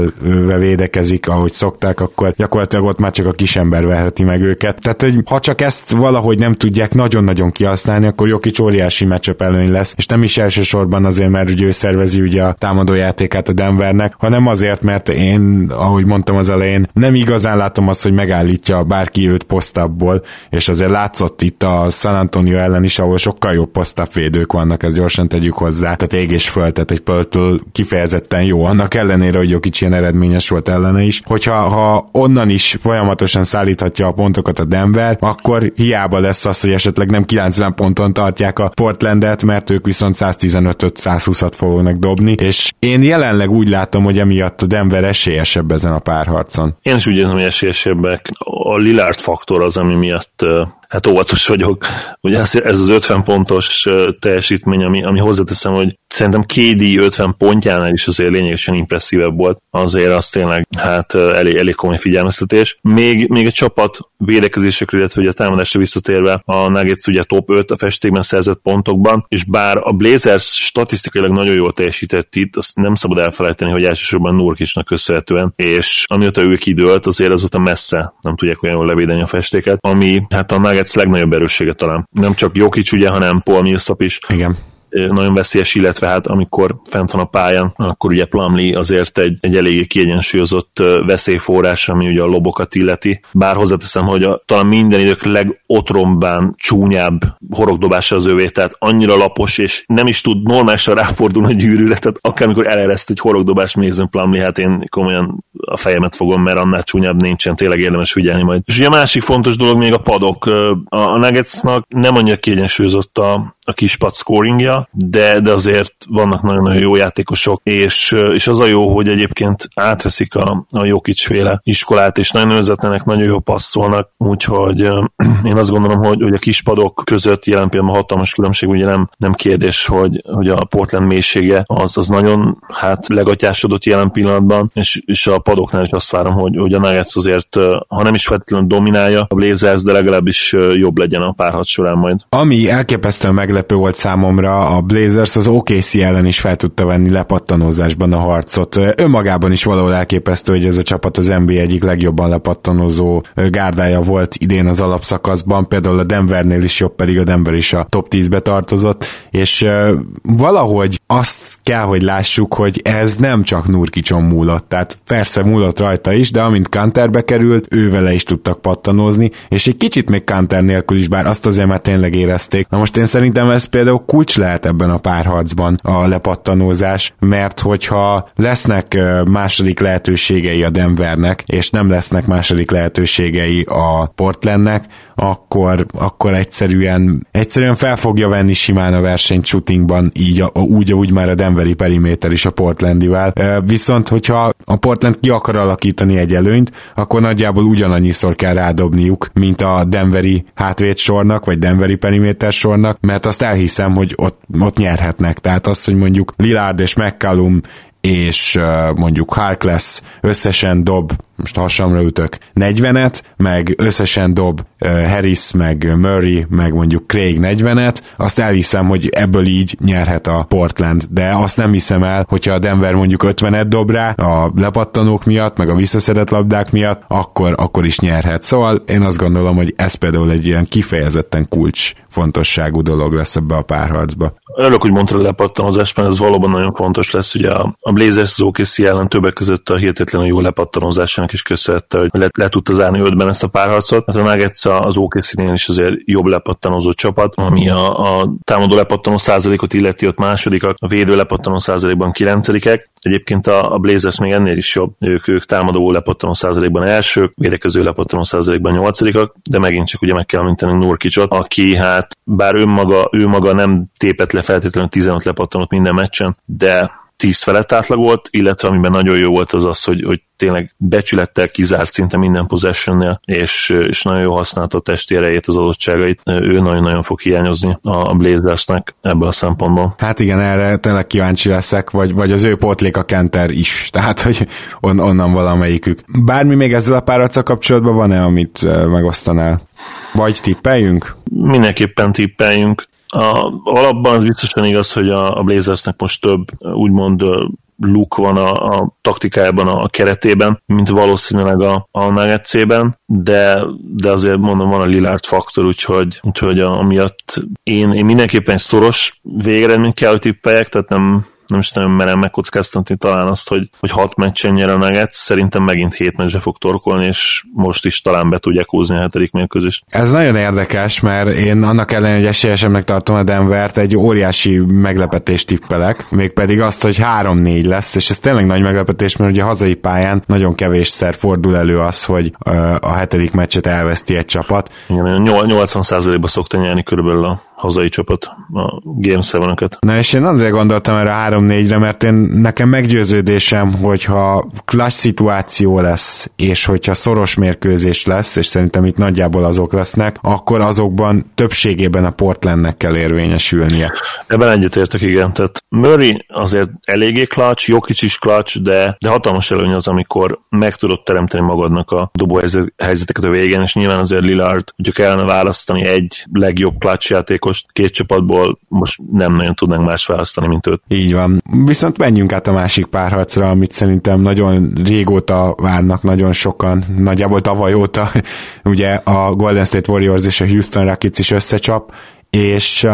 védekezik, ahogy szokták, akkor gyakorlatilag ott már csak a kisember verheti meg őket. Tehát, hogy ha csak ezt valahogy nem tudják nagyon-nagyon kihasználni, akkor Jokic óriási matchup előny lesz, és nem is elsősorban azért, mert ugye ő szervezi ugye a támadójátékát a Denvernek, hanem azért, mert én, ahogy mondtam az elején, nem igazán látom azt, hogy megállítja bárki őt posztabból, és azért látszott itt a San Antonio ellen is, ahol sokkal jobb posztab védők vannak, ezt gyorsan tegyük hozzá. Tehát ég és föl, tehát egy pöltől kifejezetten jó, annak ellenére, hogy Jokic ilyen eredményes volt ellene is. Hogyha ha onnan is folyamatosan szállíthatja a pontokat a Denver, akkor hiába lesz az, hogy esetleg nem 90 ponton tartják a Portlandet, mert ők viszont 115 120-at fognak dobni, és én jelenleg úgy látom, hogy emiatt a Denver esélyesebb ezen a párharcon. Én is úgy érzem, hogy esélyesebbek. A Lillard faktor az, ami miatt hát óvatos vagyok. Ugye ez az 50 pontos teljesítmény, ami, ami hozzáteszem, hogy szerintem KD 50 pontjánál is azért lényegesen impresszívebb volt, azért az tényleg hát elég, elég komoly figyelmeztetés. Még, még a csapat védekezésekről, illetve ugye a támadásra visszatérve a Nuggets ugye top 5 a festékben szerzett pontokban, és bár a Blazers statisztikailag nagyon jól teljesített itt, azt nem szabad elfelejteni, hogy elsősorban Nurkicsnak köszönhetően, és amióta ő kidőlt, azért azóta messze nem tudják olyan jól levédeni a festéket, ami hát a Nuggets legnagyobb erőssége talán. Nem csak Jokic ugye, hanem Paul Millsap is. Igen nagyon veszélyes, illetve hát amikor fent van a pályán, akkor ugye Plumlee azért egy, egy eléggé kiegyensúlyozott veszélyforrás, ami ugye a lobokat illeti. Bár hozzáteszem, hogy a, talán minden idők legotrombán csúnyább horogdobása az övé, tehát annyira lapos, és nem is tud normálisan ráfordulni a gyűrűre, tehát akármikor elereszt egy horogdobás Mason Plumlee, hát én komolyan a fejemet fogom, mert annál csúnyább nincsen, tényleg érdemes figyelni majd. És ugye a másik fontos dolog még a padok. A, a Nuggetsnak nem annyira kiegyensúlyozott a, a kispad scoringja, de, de azért vannak nagyon-nagyon jó játékosok, és, és az a jó, hogy egyébként átveszik a, a Jokic féle iskolát, és nagyon önzetlenek, nagyon jó passzolnak, úgyhogy én azt gondolom, hogy, hogy a kispadok között jelen pillanatban hatalmas különbség, ugye nem, nem kérdés, hogy, hogy a Portland mélysége az, az nagyon hát legatyásodott jelen pillanatban, és, és a padoknál is azt várom, hogy, hogy a Nuggets azért, ha nem is feltétlenül dominálja a Blazers, de legalábbis jobb legyen a párhat során majd. Ami elképesztően meglepő volt számomra, a Blazers az OKC ellen is fel tudta venni lepattanózásban a harcot. Önmagában is valahol elképesztő, hogy ez a csapat az NBA egyik legjobban lepattanózó gárdája volt idén az alapszakaszban, például a Denvernél is jobb, pedig a Denver is a top 10-be tartozott, és valahogy azt kell, hogy lássuk, hogy ez nem csak Nurkicson múlott, tehát persze múlott rajta is, de amint Kanterbe került, ő vele is tudtak pattanózni, és egy kicsit még Kanter nélkül is, bár azt azért már tényleg érezték. Na most én szerintem ez például kulcs lehet ebben a párharcban a lepattanózás, mert hogyha lesznek második lehetőségei a Denvernek, és nem lesznek második lehetőségei a Portlandnek, akkor, akkor egyszerűen, egyszerűen fel fogja venni simán a versenyt shootingban, így a, úgy, úgy már a Denveri periméter is a Portlandivel. Viszont, hogyha a Portland ki akar alakítani egy előnyt, akkor nagyjából ugyanannyiszor kell rádobniuk, mint a Denveri hátvédsornak, vagy Denveri periméter sornak, mert azt elhiszem, hogy ott, ott nyerhetnek. Tehát az, hogy mondjuk Lillard és McCallum és mondjuk Harkless összesen dob most hasamra ütök, 40-et, meg összesen dob Harris, meg Murray, meg mondjuk Craig 40-et, azt elhiszem, hogy ebből így nyerhet a Portland, de azt nem hiszem el, hogyha a Denver mondjuk 50-et dob rá a lepattanók miatt, meg a visszaszedett labdák miatt, akkor, akkor is nyerhet. Szóval én azt gondolom, hogy ez például egy ilyen kifejezetten kulcs fontosságú dolog lesz ebbe a párharcba. Örülök, hogy mondtad a lepattanozás, mert ez valóban nagyon fontos lesz. Ugye a, a Blazers az OKC ellen többek között a hihetetlenül jó lepattanozásán is köszönhette, hogy le, le tudta zárni ötben ezt a párharcot. Hát a Nuggets az OKC-nél is azért jobb lepattanozó csapat, ami a, a támadó lepattanó százalékot illeti, ott másodikak, a védő lepattanó százalékban kilencedikek. Egyébként a, a Blazers még ennél is jobb, ők, ők támadó lepattanó százalékban elsők, védekező lepattanó százalékban nyolcadikak, de megint csak ugye meg kell említeni Nurkicsot, aki hát bár önmaga, ő maga nem tépett le feltétlenül 15 lepattanót minden meccsen, de 10 felett átlagolt, illetve amiben nagyon jó volt az az, hogy, hogy tényleg becsülettel kizárt szinte minden possessionnél, és, és nagyon jó használta a testi erejét, az adottságait. Ő nagyon-nagyon fog hiányozni a Blazersnek ebből a szempontból. Hát igen, erre tényleg kíváncsi leszek, vagy, vagy az ő pótlék a Kenter is, tehát hogy on, onnan valamelyikük. Bármi még ezzel a párharccal kapcsolatban van-e, amit megosztanál? Vagy tippeljünk? Mindenképpen tippeljünk. A, alapban az biztosan igaz, hogy a, a Blazersnek most több úgymond look van a, a taktikájában, a keretében, mint valószínűleg a, a Nuggetsében, de, de azért mondom, van a Lillard faktor, úgyhogy, úgyhogy amiatt én, én mindenképpen szoros végeredményt kell, hogy tippeljek, tehát nem, nem is nagyon merem megkockáztatni talán azt, hogy, hogy hat meccsen nyer a Nuggets, szerintem megint hét meccsre fog torkolni, és most is talán be tudják húzni a hetedik mérkőzést. Ez nagyon érdekes, mert én annak ellenére, hogy esélyesemnek tartom a Denvert, egy óriási meglepetést tippelek, mégpedig azt, hogy 3-4 lesz, és ez tényleg nagy meglepetés, mert ugye a hazai pályán nagyon kevésszer fordul elő az, hogy a hetedik meccset elveszti egy csapat. Igen, 80%-ba szokta nyerni körülbelül a hazai csapat, a Game 7 Na és én azért gondoltam erre a 3-4-re, mert én nekem meggyőződésem, hogyha klassz szituáció lesz, és hogyha szoros mérkőzés lesz, és szerintem itt nagyjából azok lesznek, akkor azokban többségében a Portlandnek kell érvényesülnie. Ebben egyetértek, igen. Tehát Murray azért eléggé clutch, Jokic is clutch, de, de hatalmas előny az, amikor meg tudod teremteni magadnak a dobó helyzeteket a végén, és nyilván azért Lillard, hogyha kellene választani egy legjobb clutch játékos két csapatból most nem nagyon tudnánk más választani, mint őt. Így van. Viszont menjünk át a másik párharcra, amit szerintem nagyon régóta várnak nagyon sokan, nagyjából tavaly óta, ugye a Golden State Warriors és a Houston Rockets is összecsap, és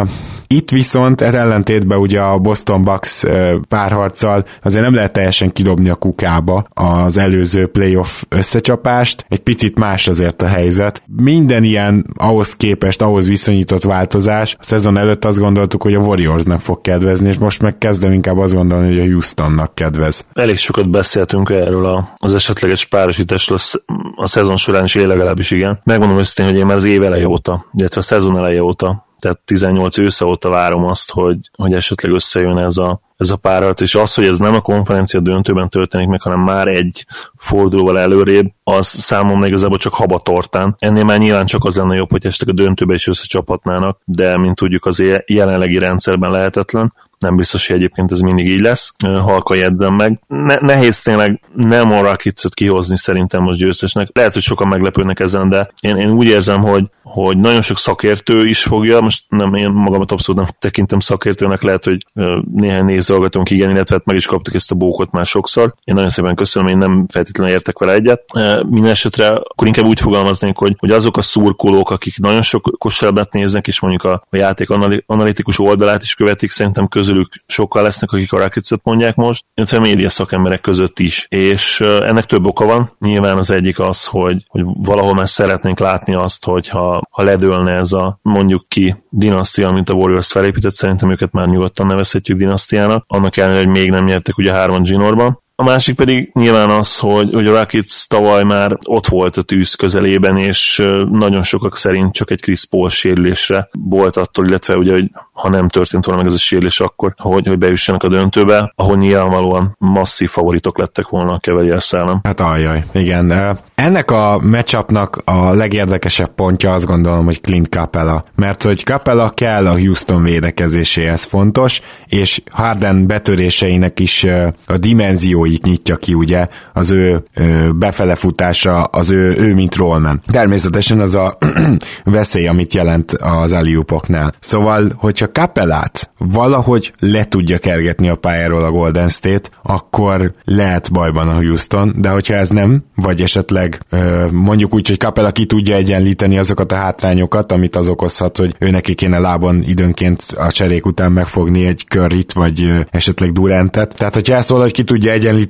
itt viszont ellentétben ugye a Boston Bucks párharccal azért nem lehet teljesen kidobni a kukába az előző playoff összecsapást, egy picit más azért a helyzet. Minden ilyen ahhoz képest, ahhoz viszonyított változás, a szezon előtt azt gondoltuk, hogy a Warriorsnak fog kedvezni, és most meg kezdem inkább azt gondolni, hogy a Houstonnak kedvez. Elég sokat beszéltünk erről az esetleges párosításról a szezon során is, én legalábbis igen. Megmondom őszintén, hogy én már az év eleje óta, illetve a szezon eleje óta tehát 18 ősze óta várom azt, hogy, hogy esetleg összejön ez a, ez a párat, és az, hogy ez nem a konferencia döntőben történik meg, hanem már egy fordulóval előrébb, az számomra igazából csak habatortán. Ennél már nyilván csak az lenne jobb, hogy esetleg a döntőbe is összecsaphatnának, de mint tudjuk az jelenlegi rendszerben lehetetlen nem biztos, hogy egyébként ez mindig így lesz, halka jegyzem meg. Ne, nehéz tényleg nem a Rakicot kihozni szerintem most győztesnek. Lehet, hogy sokan meglepődnek ezen, de én, én úgy érzem, hogy, hogy nagyon sok szakértő is fogja, most nem én magamat abszolút nem tekintem szakértőnek, lehet, hogy néhány nézőhallgatónk igen, illetve hát meg is kaptuk ezt a bókot már sokszor. Én nagyon szépen köszönöm, én nem feltétlenül értek vele egyet. Minden esetre akkor inkább úgy fogalmaznék, hogy, hogy azok a szurkolók, akik nagyon sok kosárlabdát néznek, és mondjuk a, a játék analitikus oldalát is követik, szerintem közül közülük sokkal lesznek, akik a Rakicot mondják most, illetve a média szakemberek között is. És ennek több oka van. Nyilván az egyik az, hogy, hogy valahol már szeretnénk látni azt, hogy ha, ha ledőlne ez a mondjuk ki dinasztia, amit a Warriors felépített, szerintem őket már nyugodtan nevezhetjük dinasztiának. Annak ellenére, hogy még nem nyertek ugye hárman Ginorban, a másik pedig nyilván az, hogy, hogy a Rockets tavaly már ott volt a tűz közelében, és nagyon sokak szerint csak egy Chris Paul sérülésre volt attól, illetve ugye, hogy ha nem történt volna meg ez a sérülés, akkor hogy, hogy bejussanak a döntőbe, ahol nyilvánvalóan masszív favoritok lettek volna a Cavaliers ellen. Hát ajjaj, igen. Ennek a matchupnak a legérdekesebb pontja azt gondolom, hogy Clint Capella, mert hogy Capella kell a Houston védekezéséhez fontos, és Harden betöréseinek is a dimenzióit nyitja ki, ugye, az ő befele futása, az ő, ő mint rollman. Természetesen az a veszély, amit jelent az aliupoknál. Szóval, hogyha Capellát valahogy le tudja kergetni a pályáról a Golden State, akkor lehet bajban a Houston, de hogyha ez nem, vagy esetleg mondjuk úgy, hogy Capella ki tudja egyenlíteni azokat a hátrányokat, amit az okozhat, hogy ő neki kéne lábon időnként a cserék után megfogni egy körrit, vagy esetleg Durantet. Tehát, hogyha ezt valahogy ki tudja egyenlíteni,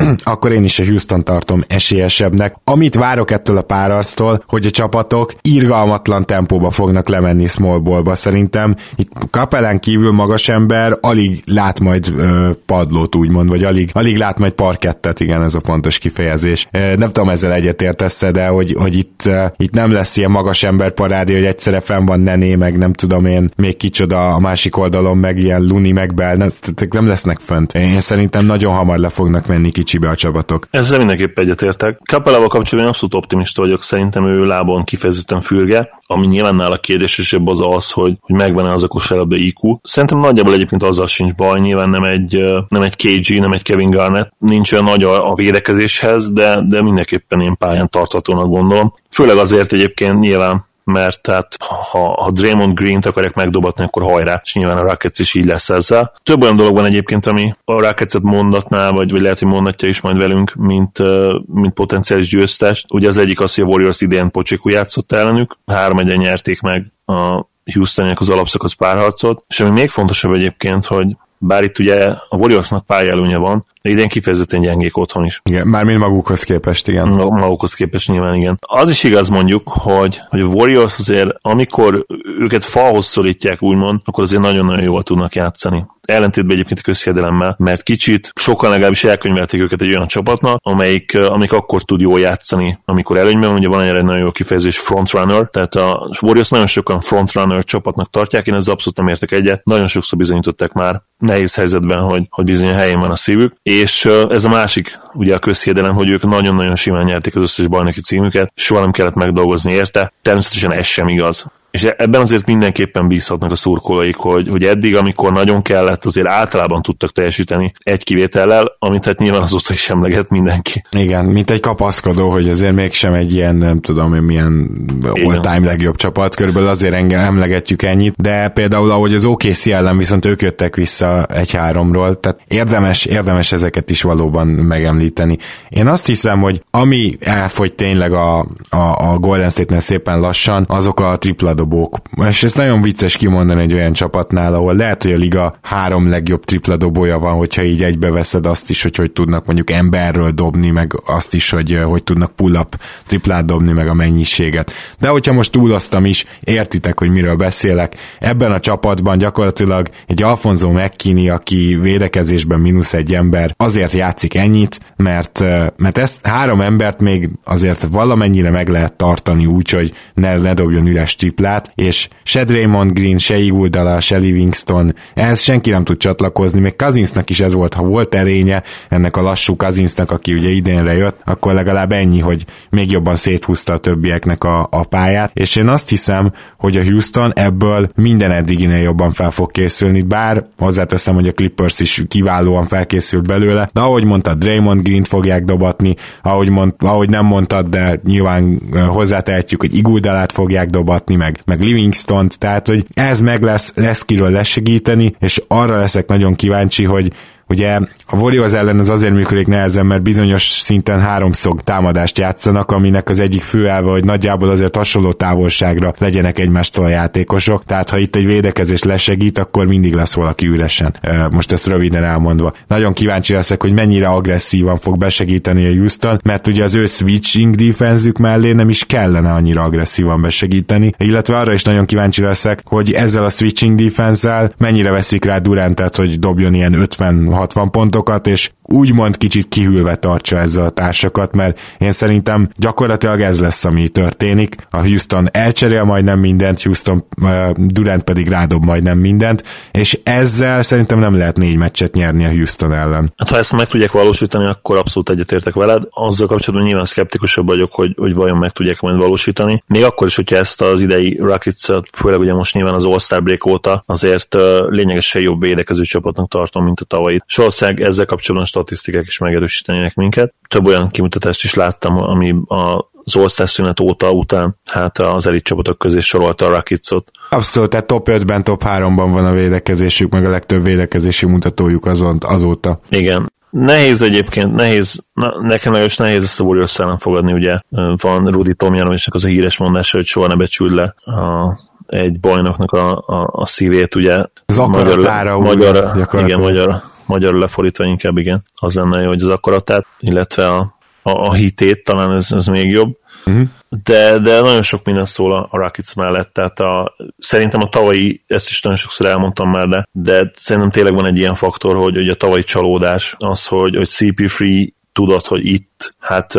akkor én is a Houston tartom esélyesebbnek. Amit várok ettől a párarctól, hogy a csapatok irgalmatlan tempóba fognak lemenni small ballba. Szerintem itt Kapelán kívül magas ember alig lát majd ö, padlót úgymond, vagy alig, alig lát majd parkettet, igen, ez a pontos kifejezés. Nem tudom ezzel egyetértesz de hogy, hogy itt, itt nem lesz ilyen magas ember parádi, hogy egyszerre fenn van Nené, meg nem tudom én, még kicsoda a másik oldalon, meg ilyen Luni, meg Bell, nem, nem lesznek fönt. Én szerintem nagyon hamar le fognak menni kicsibe a csapatok. Ezzel mindenképp egyetértek. Kapelával kapcsolatban abszolút optimista vagyok, szerintem ő lábon kifejezetten fürge, ami nyilván nála kérdésesebb az az, hogy, hogy megvan-e az a kosárlabda IQ. Szerintem nagyjából egyébként azzal sincs baj, nyilván nem egy, nem egy KG, nem egy Kevin Garnett, nincs olyan nagy a, a védekezéshez, de, de mindenképpen én pályán tarthatónak gondolom. Főleg azért egyébként nyilván mert tehát ha, ha Draymond Green-t akarják megdobatni, akkor hajrá, és nyilván a Rockets is így lesz ezzel. Több olyan dolog van egyébként, ami a Rockets-et mondatná, vagy, vagy lehet, hogy mondatja is majd velünk, mint, mint potenciális győztes. Ugye az egyik az, hogy a Warriors idén Pocsikú játszott ellenük, három nyerték meg a Houstoniak az alapszakasz párharcot, és ami még fontosabb egyébként, hogy bár itt ugye a Warriorsnak pályelőnye van, idén kifejezetten gyengék otthon is. Igen, mármint magukhoz képest, igen. Magukhoz képest nyilván igen. Az is igaz mondjuk, hogy, hogy a Warriors azért, amikor őket falhoz szorítják úgymond, akkor azért nagyon-nagyon jól tudnak játszani ellentétben egyébként a közhiedelemmel, mert kicsit sokan legalábbis elkönyvelték őket egy olyan csapatnak, amelyik, amelyik akkor tud jól játszani, amikor előnyben van, ugye van egy nagyon jó kifejezés frontrunner, tehát a Warriors nagyon sokan frontrunner csapatnak tartják, én ezzel abszolút nem értek egyet, nagyon sokszor bizonyították már nehéz helyzetben, hogy, hogy bizony a helyén van a szívük, és ez a másik, ugye a közhiedelem, hogy ők nagyon-nagyon simán nyerték az összes bajnoki címüket, soha nem kellett megdolgozni érte, természetesen ez sem igaz és ebben azért mindenképpen bízhatnak a szurkolóik, hogy, hogy eddig, amikor nagyon kellett, azért általában tudtak teljesíteni egy kivétellel, amit hát nyilván azóta is emleget mindenki. Igen, mint egy kapaszkodó, hogy azért mégsem egy ilyen, nem tudom én milyen all-time legjobb csapat, körülbelül azért engem emlegetjük ennyit, de például ahogy az OKC ellen viszont ők jöttek vissza egy-háromról, tehát érdemes, érdemes ezeket is valóban megemlíteni. Én azt hiszem, hogy ami elfogy tényleg a, a, a Golden State-nél szépen lassan, azok a tripla tripladobók. És ez nagyon vicces kimondani egy olyan csapatnál, ahol lehet, hogy a liga három legjobb tripladobója van, hogyha így egybeveszed azt is, hogy hogy tudnak mondjuk emberről dobni, meg azt is, hogy hogy tudnak pull-up triplát dobni, meg a mennyiséget. De hogyha most túloztam is, értitek, hogy miről beszélek. Ebben a csapatban gyakorlatilag egy Alfonso McKinney, aki védekezésben mínusz egy ember, azért játszik ennyit, mert, mert ezt három embert még azért valamennyire meg lehet tartani úgy, hogy ne, ne dobjon üres triplát, triplát, és se Draymond Green, se Iguodala, se Livingston, ehhez senki nem tud csatlakozni, még Kazinsnak is ez volt, ha volt erénye ennek a lassú Kazinsnak, aki ugye idénre jött, akkor legalább ennyi, hogy még jobban széthúzta a többieknek a, a pályát, és én azt hiszem, hogy a Houston ebből minden eddiginél jobban fel fog készülni, bár hozzáteszem, hogy a Clippers is kiválóan felkészült belőle, de ahogy mondtad, Draymond Green fogják dobatni, ahogy, mond, ahogy nem mondtad, de nyilván hozzátehetjük, hogy Iguodalát fogják dobatni, meg meg, livingston tehát hogy ez meg lesz, lesz kiről lesegíteni, és arra leszek nagyon kíváncsi, hogy Ugye a Warriors ellen az azért működik nehezen, mert bizonyos szinten háromszor támadást játszanak, aminek az egyik fő elve, hogy nagyjából azért hasonló távolságra legyenek egymástól a játékosok, tehát ha itt egy védekezés lesegít, akkor mindig lesz valaki üresen. Most ezt röviden elmondva. Nagyon kíváncsi leszek, hogy mennyire agresszívan fog besegíteni a Houston, mert ugye az ő switching defenzük mellé nem is kellene annyira agresszívan besegíteni, illetve arra is nagyon kíváncsi leszek, hogy ezzel a switching defense mennyire veszik rá Durantet, hogy dobjon ilyen 50 60 pontokat, és úgymond kicsit kihűlve tartsa ezzel a társakat, mert én szerintem gyakorlatilag ez lesz, ami történik. A Houston elcserél majdnem mindent, Houston uh, Durant pedig rádob majdnem mindent, és ezzel szerintem nem lehet négy meccset nyerni a Houston ellen. Hát, ha ezt meg tudják valósítani, akkor abszolút egyetértek veled. Azzal kapcsolatban nyilván szkeptikusabb vagyok, hogy, hogy vajon meg tudják majd valósítani. Még akkor is, hogyha ezt az idei rockets főleg ugye most nyilván az All-Star break óta, azért uh, lényegesen jobb védekező csapatnak tartom, mint a tavalyi. Sorország ezzel kapcsolatban statisztikák is megerősítenének minket. Több olyan kimutatást is láttam, ami a az All-Star szünet óta után hát az elit csapatok közé sorolta a Rockets-ot. Abszolút, tehát top 5-ben, top 3-ban van a védekezésük, meg a legtöbb védekezési mutatójuk azon, azóta. Igen, Nehéz egyébként, nehéz, na, nekem is nehéz ezt a Warriors ellen fogadni, ugye van Rudi Tomjanovicsnak az a híres mondása, hogy soha ne becsül le a, egy bajnoknak a, a, a szívét, ugye. Az akaratára magyar, magyar, igen, magyar, magyarul lefordítva inkább igen, az lenne jó, hogy az akaratát, illetve a, a, a hitét, talán ez, ez még jobb. Uh-huh. De, de nagyon sok minden szól a, a Rockets mellett, tehát a, szerintem a tavalyi, ezt is nagyon sokszor elmondtam már, de, de szerintem tényleg van egy ilyen faktor, hogy, hogy a tavalyi csalódás, az, hogy, hogy CP3 tudod, hogy itt, hát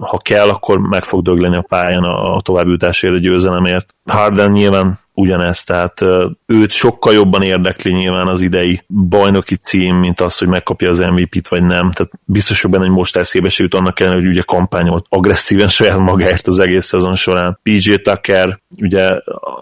ha kell, akkor meg fog dögleni a pályán a, a továbbjutásért, a győzelemért. Harden nyilván ugyanezt, tehát őt sokkal jobban érdekli nyilván az idei bajnoki cím, mint az, hogy megkapja az MVP-t vagy nem. Tehát biztos, hogy benne, hogy most eszébe se jut annak ellen, hogy ugye kampányolt agresszíven saját magáért az egész szezon során. PJ Tucker, ugye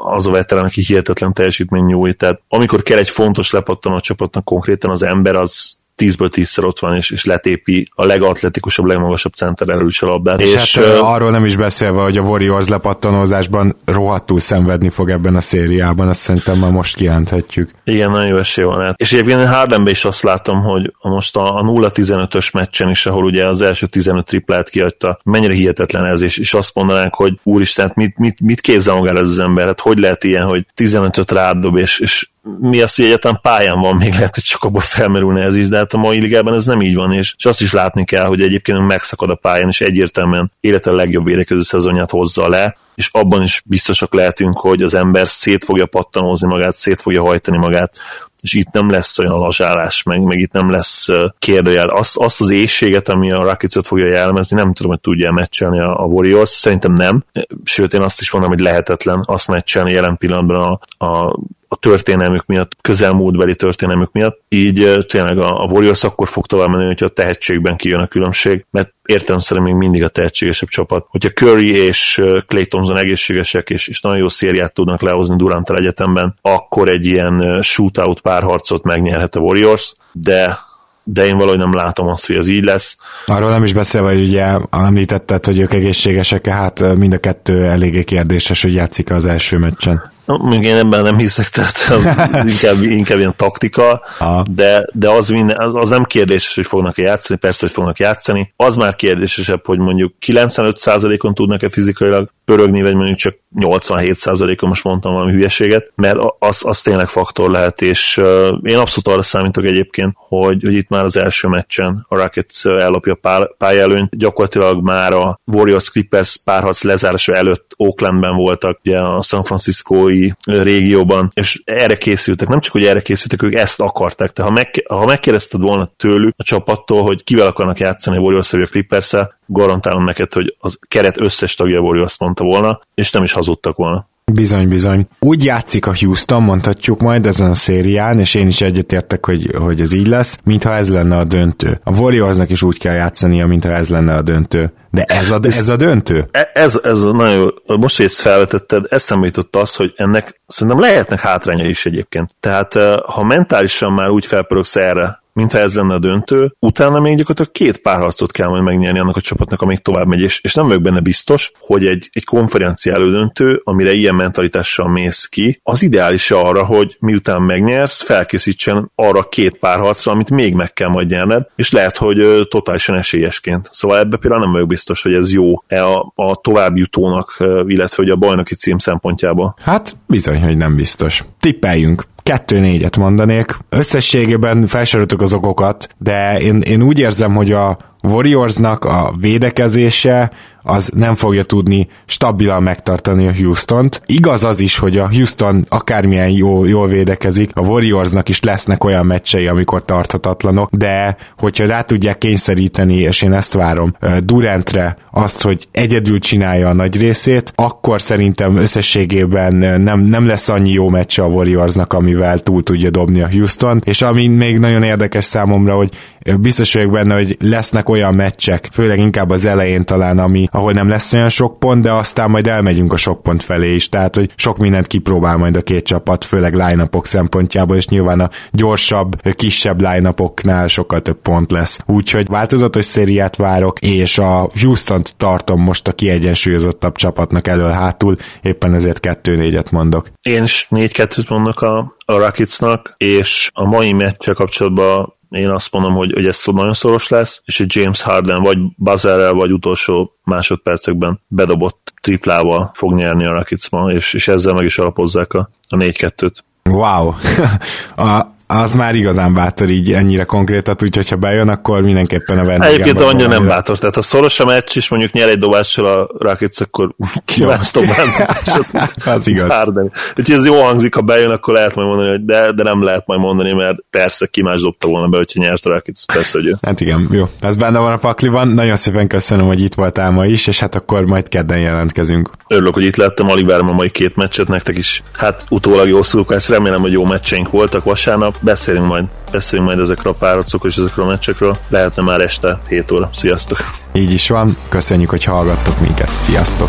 az a veterán, aki hihetetlen teljesítmény nyújt, tehát amikor kell egy fontos lepattanó a csapatnak konkrétan az ember, az tízből tízszer ott van, és, és letépi a legatletikusabb, legmagasabb center elős a labdát. És, és hát, uh, arról nem is beszélve, hogy a Warriors lepattanózásban rohadtul szenvedni fog ebben a szériában, azt szerintem már most kijelenthetjük. Igen, nagyon jó esély van. És egyébként Hardenben is azt látom, hogy most a, a 0-15-ös meccsen is, ahol ugye az első 15 triplát kiadta, mennyire hihetetlen ez, és, és azt mondanánk, hogy úristen, mit, mit, mit kézzel magára ez az ember, hát hogy lehet ilyen, hogy 15-öt rádob, és, és mi az, hogy egyáltalán pályán van, még lehet, hogy csak abból felmerülne ez is, de hát a mai ligában ez nem így van, és, és azt is látni kell, hogy egyébként megszakad a pályán, és egyértelműen élete legjobb védekező szezonját hozza le, és abban is biztosak lehetünk, hogy az ember szét fogja pattanózni magát, szét fogja hajtani magát, és itt nem lesz olyan lazsálás, meg, meg itt nem lesz kérdőjel. Azt, azt az éjséget, ami a rockets fogja jellemezni, nem tudom, hogy tudja meccselni a, a Warriors, szerintem nem. Sőt, én azt is mondom, hogy lehetetlen azt meccselni jelen pillanatban a, a a történelmük miatt, közelmúltbeli történelmük miatt, így tényleg a, a Warriors akkor fog tovább menni, hogyha a tehetségben kijön a különbség, mert értem szerint még mindig a tehetségesebb csapat. Hogyha Curry és Clay Thompson egészségesek, és, és nagyon jó szériát tudnak lehozni durant egyetemben, akkor egy ilyen shootout párharcot megnyerhet a Warriors, de de én valahogy nem látom azt, hogy ez így lesz. Arról nem is beszélve, hogy ugye említetted, hogy ők egészségesek, hát mind a kettő eléggé kérdéses, hogy játszik az első meccsen. Még én ebben nem hiszek, tehát az inkább, inkább ilyen taktika, de, de az, minden, az, az nem kérdéses, hogy fognak-e játszani, persze, hogy fognak játszani. Az már kérdésesebb, hogy mondjuk 95%-on tudnak-e fizikailag pörögni, vagy mondjuk csak 87%-on most mondtam valami hülyeséget, mert az, az tényleg faktor lehet, és én abszolút arra számítok egyébként, hogy, hogy itt már az első meccsen a Rockets ellopja a pályelőnyt, gyakorlatilag már a Warriors Clippers párharc lezárása előtt Oaklandben voltak, ugye a San Francisco régióban, és erre készültek. Nem csak, hogy erre készültek, ők ezt akarták. Tehát ha, meg, ha megkérdezted volna tőlük a csapattól, hogy kivel akarnak játszani a Warriors vagy a clippers garantálom neked, hogy az keret összes tagja Warriors mondta volna, és nem is hazudtak volna. Bizony, bizony. Úgy játszik a Houston, mondhatjuk majd ezen a szérián, és én is egyetértek, hogy, hogy ez így lesz, mintha ez lenne a döntő. A Warriorsnak is úgy kell játszania, mintha ez lenne a döntő. De ez a, ez a döntő? E, ez, ez nagyon jó. Most, hogy ezt felvetetted, eszembe jutott az, hogy ennek szerintem lehetnek hátránya is egyébként. Tehát ha mentálisan már úgy felpörögsz erre, mintha ez lenne a döntő, utána még gyakorlatilag két párharcot kell majd megnyerni annak a csapatnak, amíg tovább megy, és, és nem vagyok benne biztos, hogy egy, egy konferencia elődöntő, amire ilyen mentalitással mész ki, az ideális arra, hogy miután megnyersz, felkészítsen arra két párharcra, amit még meg kell majd nyerned, és lehet, hogy totálisan esélyesként. Szóval ebbe például nem vagyok biztos, hogy ez jó-e a, a továbbjutónak, illetve hogy a bajnoki cím szempontjából. Hát bizony, hogy nem biztos. Tippeljünk kettő négyet mondanék. Összességében felsoroltuk az okokat, de én, én úgy érzem, hogy a Warriorsnak a védekezése az nem fogja tudni stabilan megtartani a Houston-t. Igaz az is, hogy a Houston akármilyen jó, jól védekezik, a Warriorsnak is lesznek olyan meccsei, amikor tarthatatlanok, de hogyha rá tudják kényszeríteni, és én ezt várom, Durantre azt, hogy egyedül csinálja a nagy részét, akkor szerintem összességében nem, nem lesz annyi jó meccse a Warriorsnak, amivel túl tudja dobni a Houston, és ami még nagyon érdekes számomra, hogy biztos vagyok benne, hogy lesznek olyan meccsek, főleg inkább az elején talán, ami, ahol nem lesz olyan sok pont, de aztán majd elmegyünk a sok pont felé is, tehát hogy sok mindent kipróbál majd a két csapat, főleg line szempontjából, és nyilván a gyorsabb, kisebb line sokkal több pont lesz. Úgyhogy változatos szériát várok, és a Houston-t tartom most a kiegyensúlyozottabb csapatnak elől hátul, éppen ezért kettő négyet mondok. Én is négy kettőt mondok a, a Rocketsnak, és a mai meccsel kapcsolatban én azt mondom, hogy, hogy ez nagyon szoros lesz, és egy James Harden vagy Buzzerrel, vagy utolsó másodpercekben bedobott triplával fog nyerni a Rockets és, és ezzel meg is alapozzák a, a 4-2-t. Wow! a, az már igazán bátor így ennyire konkrétat, úgyhogy ha bejön, akkor mindenképpen a vendégem. Egyébként annyira nem bátor, tehát ha szoros a meccs, és mondjuk nyer egy dobással a Rockets, akkor kíváncsi Az igaz. Harden. Úgyhogy ez jó hangzik, ha bejön, akkor lehet majd mondani, hogy de, de nem lehet majd mondani, mert persze ki más dobta volna be, hogyha nyert a Rockets, persze, hogy Hát igen, jó. Ez benne van a pakliban. Nagyon szépen köszönöm, hogy itt voltál ma is, és hát akkor majd kedden jelentkezünk. Örülök, hogy itt lettem, alig várom a mai két meccset nektek is. Hát utólag jó szurkálsz, remélem, hogy jó meccseink voltak vasárnap beszélünk majd, beszélünk majd ezekről a párocokról és ezekről a meccsekről. Lehetne már este 7 óra. Sziasztok! Így is van, köszönjük, hogy hallgattok minket. Sziasztok!